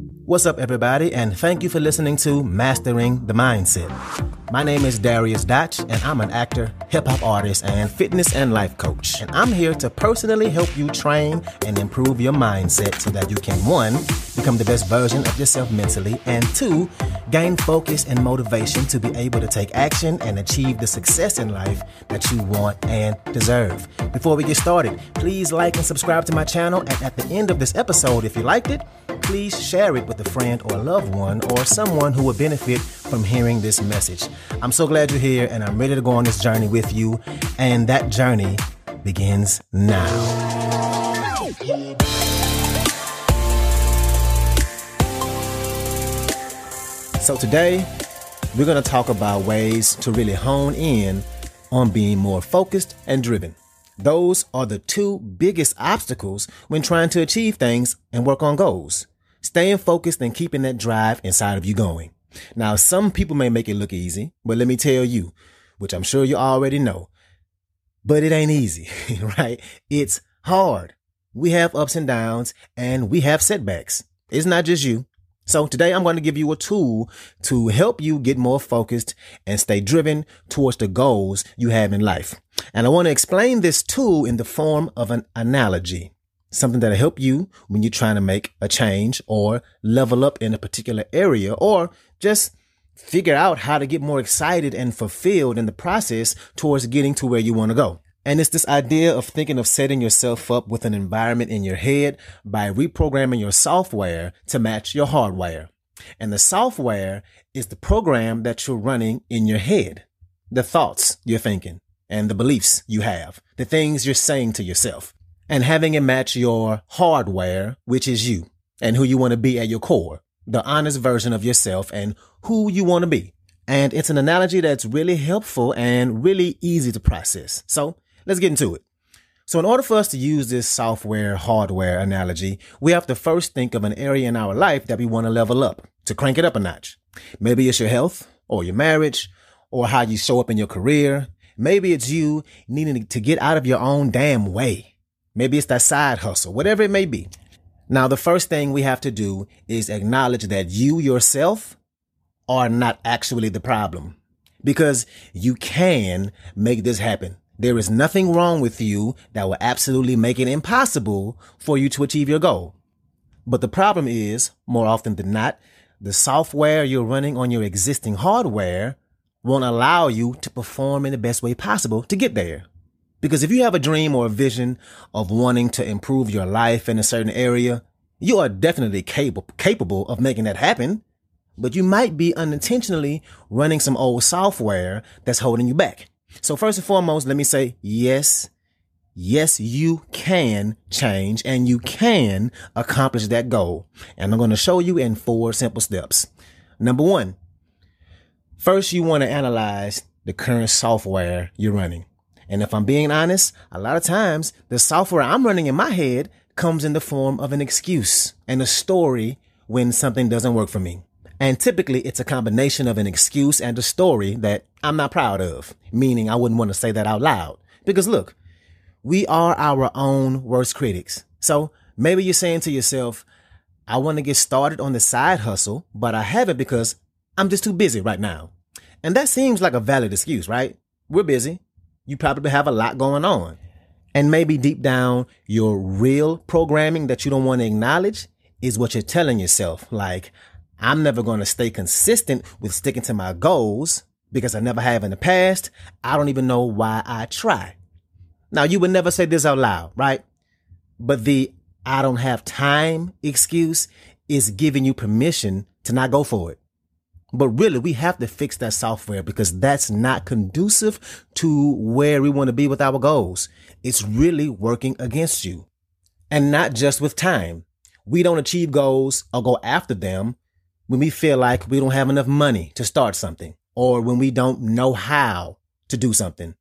What's up, everybody, and thank you for listening to Mastering the Mindset. My name is Darius Dotch, and I'm an actor, hip hop artist, and fitness and life coach. And I'm here to personally help you train and improve your mindset so that you can one, become the best version of yourself mentally, and two, gain focus and motivation to be able to take action and achieve the success in life that you want and deserve. Before we get started, please like and subscribe to my channel. And at the end of this episode, if you liked it, please share it with a friend or a loved one or someone who would benefit from hearing this message. I'm so glad you're here and I'm ready to go on this journey with you. And that journey begins now. So, today we're going to talk about ways to really hone in on being more focused and driven. Those are the two biggest obstacles when trying to achieve things and work on goals staying focused and keeping that drive inside of you going. Now, some people may make it look easy, but let me tell you, which I'm sure you already know, but it ain't easy, right? It's hard. We have ups and downs and we have setbacks. It's not just you. So today I'm going to give you a tool to help you get more focused and stay driven towards the goals you have in life. And I want to explain this tool in the form of an analogy something that'll help you when you're trying to make a change or level up in a particular area or just figure out how to get more excited and fulfilled in the process towards getting to where you want to go. And it's this idea of thinking of setting yourself up with an environment in your head by reprogramming your software to match your hardware. And the software is the program that you're running in your head, the thoughts you're thinking and the beliefs you have, the things you're saying to yourself and having it match your hardware, which is you and who you want to be at your core, the honest version of yourself and who you want to be. And it's an analogy that's really helpful and really easy to process. So let's get into it. So in order for us to use this software hardware analogy, we have to first think of an area in our life that we want to level up to crank it up a notch. Maybe it's your health or your marriage or how you show up in your career. Maybe it's you needing to get out of your own damn way Maybe it's that side hustle, whatever it may be. Now, the first thing we have to do is acknowledge that you yourself are not actually the problem because you can make this happen. There is nothing wrong with you that will absolutely make it impossible for you to achieve your goal. But the problem is, more often than not, the software you're running on your existing hardware won't allow you to perform in the best way possible to get there. Because if you have a dream or a vision of wanting to improve your life in a certain area, you are definitely capable, capable of making that happen. But you might be unintentionally running some old software that's holding you back. So first and foremost, let me say yes. Yes, you can change and you can accomplish that goal. And I'm going to show you in four simple steps. Number one, first you want to analyze the current software you're running. And if I'm being honest, a lot of times the software I'm running in my head comes in the form of an excuse and a story when something doesn't work for me. And typically it's a combination of an excuse and a story that I'm not proud of, meaning I wouldn't want to say that out loud. Because look, we are our own worst critics. So maybe you're saying to yourself, I want to get started on the side hustle, but I haven't because I'm just too busy right now. And that seems like a valid excuse, right? We're busy you probably have a lot going on. And maybe deep down, your real programming that you don't want to acknowledge is what you're telling yourself. Like, I'm never going to stay consistent with sticking to my goals because I never have in the past. I don't even know why I try. Now, you would never say this out loud, right? But the I don't have time excuse is giving you permission to not go for it. But really, we have to fix that software because that's not conducive to where we want to be with our goals. It's really working against you. And not just with time. We don't achieve goals or go after them when we feel like we don't have enough money to start something or when we don't know how to do something.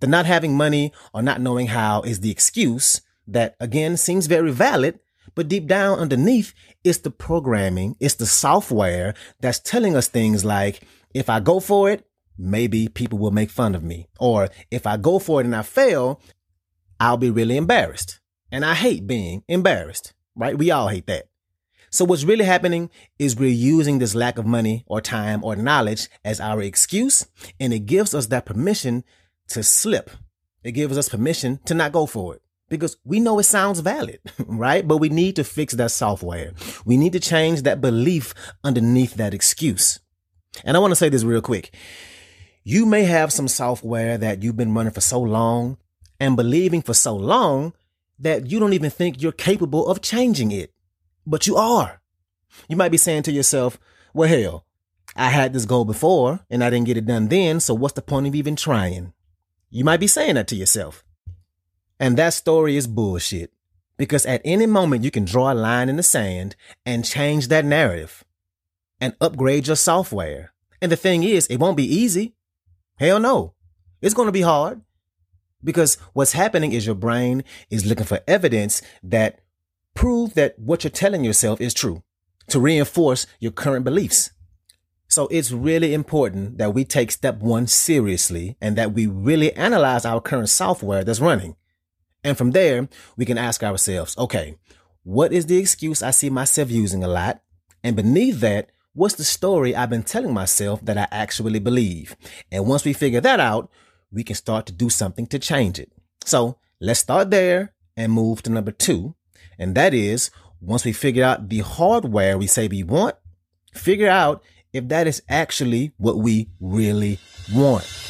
The not having money or not knowing how is the excuse that again seems very valid, but deep down underneath, it's the programming, it's the software that's telling us things like, if I go for it, maybe people will make fun of me. Or if I go for it and I fail, I'll be really embarrassed. And I hate being embarrassed, right? We all hate that. So what's really happening is we're using this lack of money or time or knowledge as our excuse, and it gives us that permission to slip. It gives us permission to not go for it because we know it sounds valid, right? But we need to fix that software. We need to change that belief underneath that excuse. And I want to say this real quick. You may have some software that you've been running for so long and believing for so long that you don't even think you're capable of changing it but you are. You might be saying to yourself, well, hell, I had this goal before and I didn't get it done then. So what's the point of even trying? You might be saying that to yourself. And that story is bullshit because at any moment you can draw a line in the sand and change that narrative and upgrade your software. And the thing is, it won't be easy. Hell no. It's going to be hard because what's happening is your brain is looking for evidence that prove that what you're telling yourself is true, to reinforce your current beliefs. So it's really important that we take step one seriously and that we really analyze our current software that's running. And from there, we can ask ourselves, okay, what is the excuse I see myself using a lot? And beneath that, what's the story I've been telling myself that I actually believe? And once we figure that out, we can start to do something to change it. So let's start there and move to number two, and that is once we figure out the hardware we say we want, figure out if that is actually what we really want.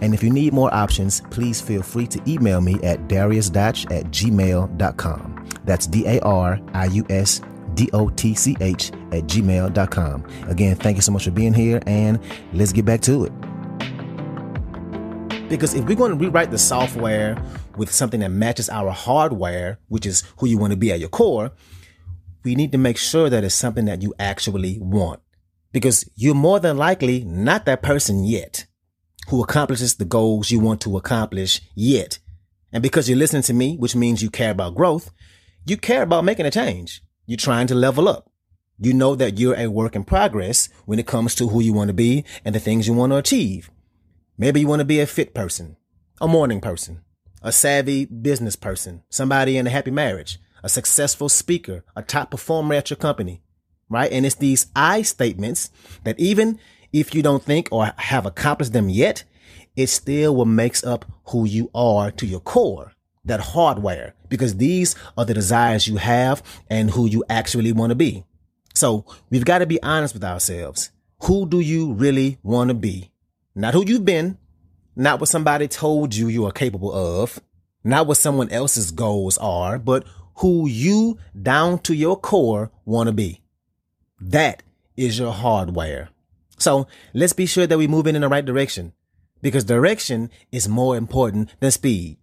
And if you need more options, please feel free to email me at dariusdotch at gmail.com. That's D A R I U S D O T C H at gmail.com. Again, thank you so much for being here and let's get back to it. Because if we're going to rewrite the software with something that matches our hardware, which is who you want to be at your core, we need to make sure that it's something that you actually want because you're more than likely not that person yet who accomplishes the goals you want to accomplish yet. And because you're listening to me, which means you care about growth, you care about making a change. You're trying to level up. You know that you're a work in progress when it comes to who you want to be and the things you want to achieve. Maybe you want to be a fit person, a morning person, a savvy business person, somebody in a happy marriage, a successful speaker, a top performer at your company, right? And it's these I statements that even if you don't think or have accomplished them yet, it still what makes up who you are to your core, that hardware, because these are the desires you have and who you actually want to be. So we've got to be honest with ourselves. Who do you really want to be? Not who you've been, not what somebody told you you are capable of, not what someone else's goals are, but who you down to your core want to be. That is your hardware. So let's be sure that we move in the right direction because direction is more important than speed.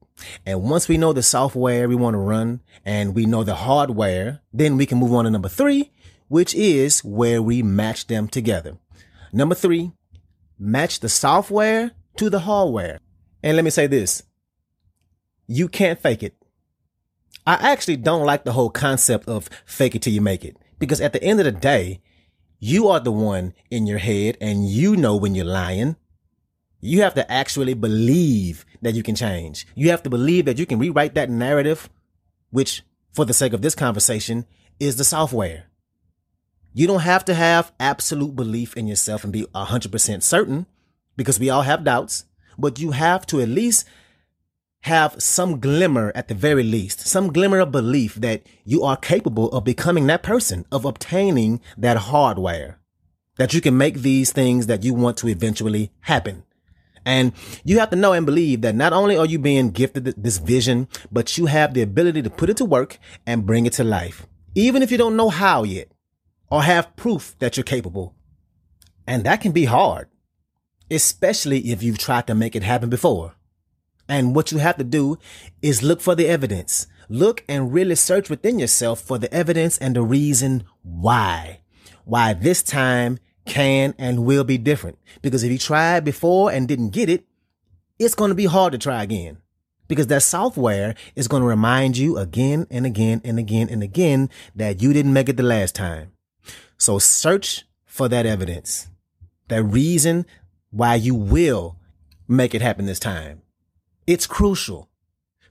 And once we know the software we want to run and we know the hardware, then we can move on to number three, which is where we match them together. Number three, match the software to the hardware. And let me say this. You can't fake it. I actually don't like the whole concept of fake it till you make it because at the end of the day, you are the one in your head and you know when you're lying. You have to actually believe that you can change. You have to believe that you can rewrite that narrative, which for the sake of this conversation is the software. You don't have to have absolute belief in yourself and be 100% certain because we all have doubts, but you have to at least have some glimmer at the very least, some glimmer of belief that you are capable of becoming that person, of obtaining that hardware, that you can make these things that you want to eventually happen. And you have to know and believe that not only are you being gifted this vision, but you have the ability to put it to work and bring it to life, even if you don't know how yet or have proof that you're capable. And that can be hard, especially if you've tried to make it happen before. And what you have to do is look for the evidence. Look and really search within yourself for the evidence and the reason why. Why this time can and will be different. Because if you tried before and didn't get it, it's going to be hard to try again. Because that software is going to remind you again and again and again and again that you didn't make it the last time. So search for that evidence, that reason why you will make it happen this time. It's crucial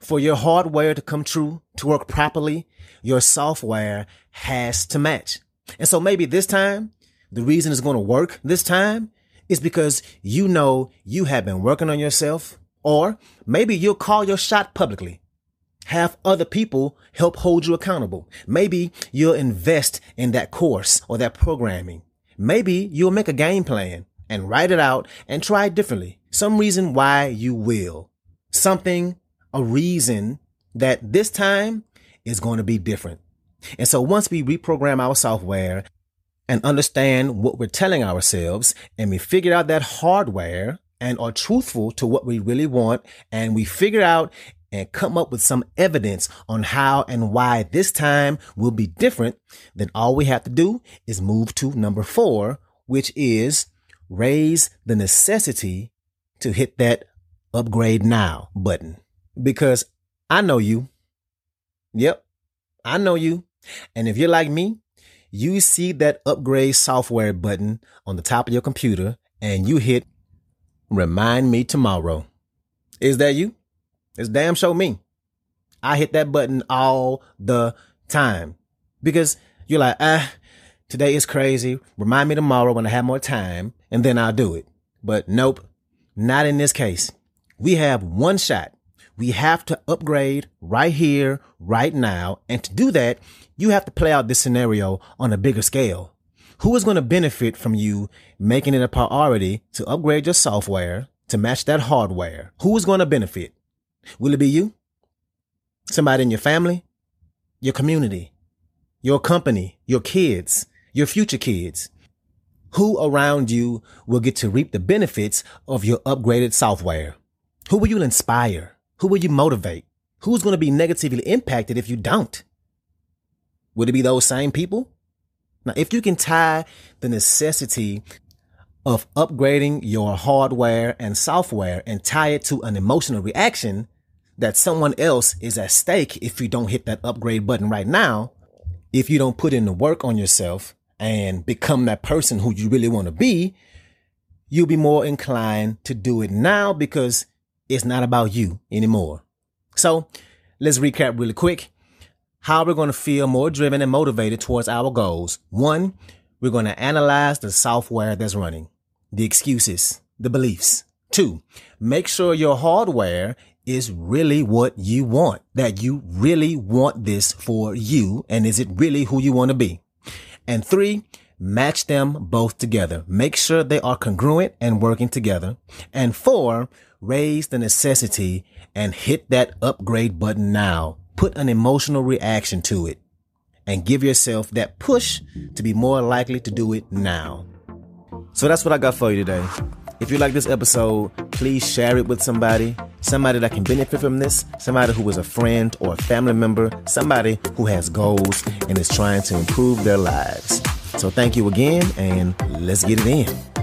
for your hardware to come true, to work properly. Your software has to match. And so maybe this time the reason it's going to work this time is because you know you have been working on yourself, or maybe you'll call your shot publicly. Have other people help hold you accountable. Maybe you'll invest in that course or that programming. Maybe you'll make a game plan and write it out and try it differently. Some reason why you will. Something, a reason that this time is going to be different. And so once we reprogram our software and understand what we're telling ourselves and we figure out that hardware and are truthful to what we really want and we figure out and come up with some evidence on how and why this time will be different, then all we have to do is move to number four, which is raise the necessity to hit that upgrade now button. Because I know you. Yep. I know you. And if you're like me, you see that upgrade software button on the top of your computer and you hit remind me tomorrow. Is that you? It's damn show me. I hit that button all the time because you're like, ah, today is crazy. Remind me tomorrow when I have more time and then I'll do it. But nope, not in this case. We have one shot. We have to upgrade right here, right now. And to do that, you have to play out this scenario on a bigger scale. Who is going to benefit from you making it a priority to upgrade your software to match that hardware? Who is going to benefit? Will it be you? Somebody in your family? Your community? Your company? Your kids? Your future kids? Who around you will get to reap the benefits of your upgraded software? Who will you inspire? Who will you motivate? Who's going to be negatively impacted if you don't? Would it be those same people? Now, if you can tie the necessity of upgrading your hardware and software and tie it to an emotional reaction that someone else is at stake if you don't hit that upgrade button right now, if you don't put in the work on yourself and become that person who you really want to be, you'll be more inclined to do it now because it's not about you anymore. So let's recap really quick how we're going to feel more driven and motivated towards our goals. One, we're going to analyze the software that's running, the excuses, the beliefs. Two, make sure your hardware is really what you want, that you really want this for you. And is it really who you want to be? And three, match them both together. Make sure they are congruent and working together. And four, raise the necessity and hit that upgrade button now put an emotional reaction to it and give yourself that push to be more likely to do it now. So that's what I got for you today. If you like this episode, please share it with somebody, somebody that can benefit from this, somebody who is a friend or a family member, somebody who has goals and is trying to improve their lives. So thank you again, and let's get it in.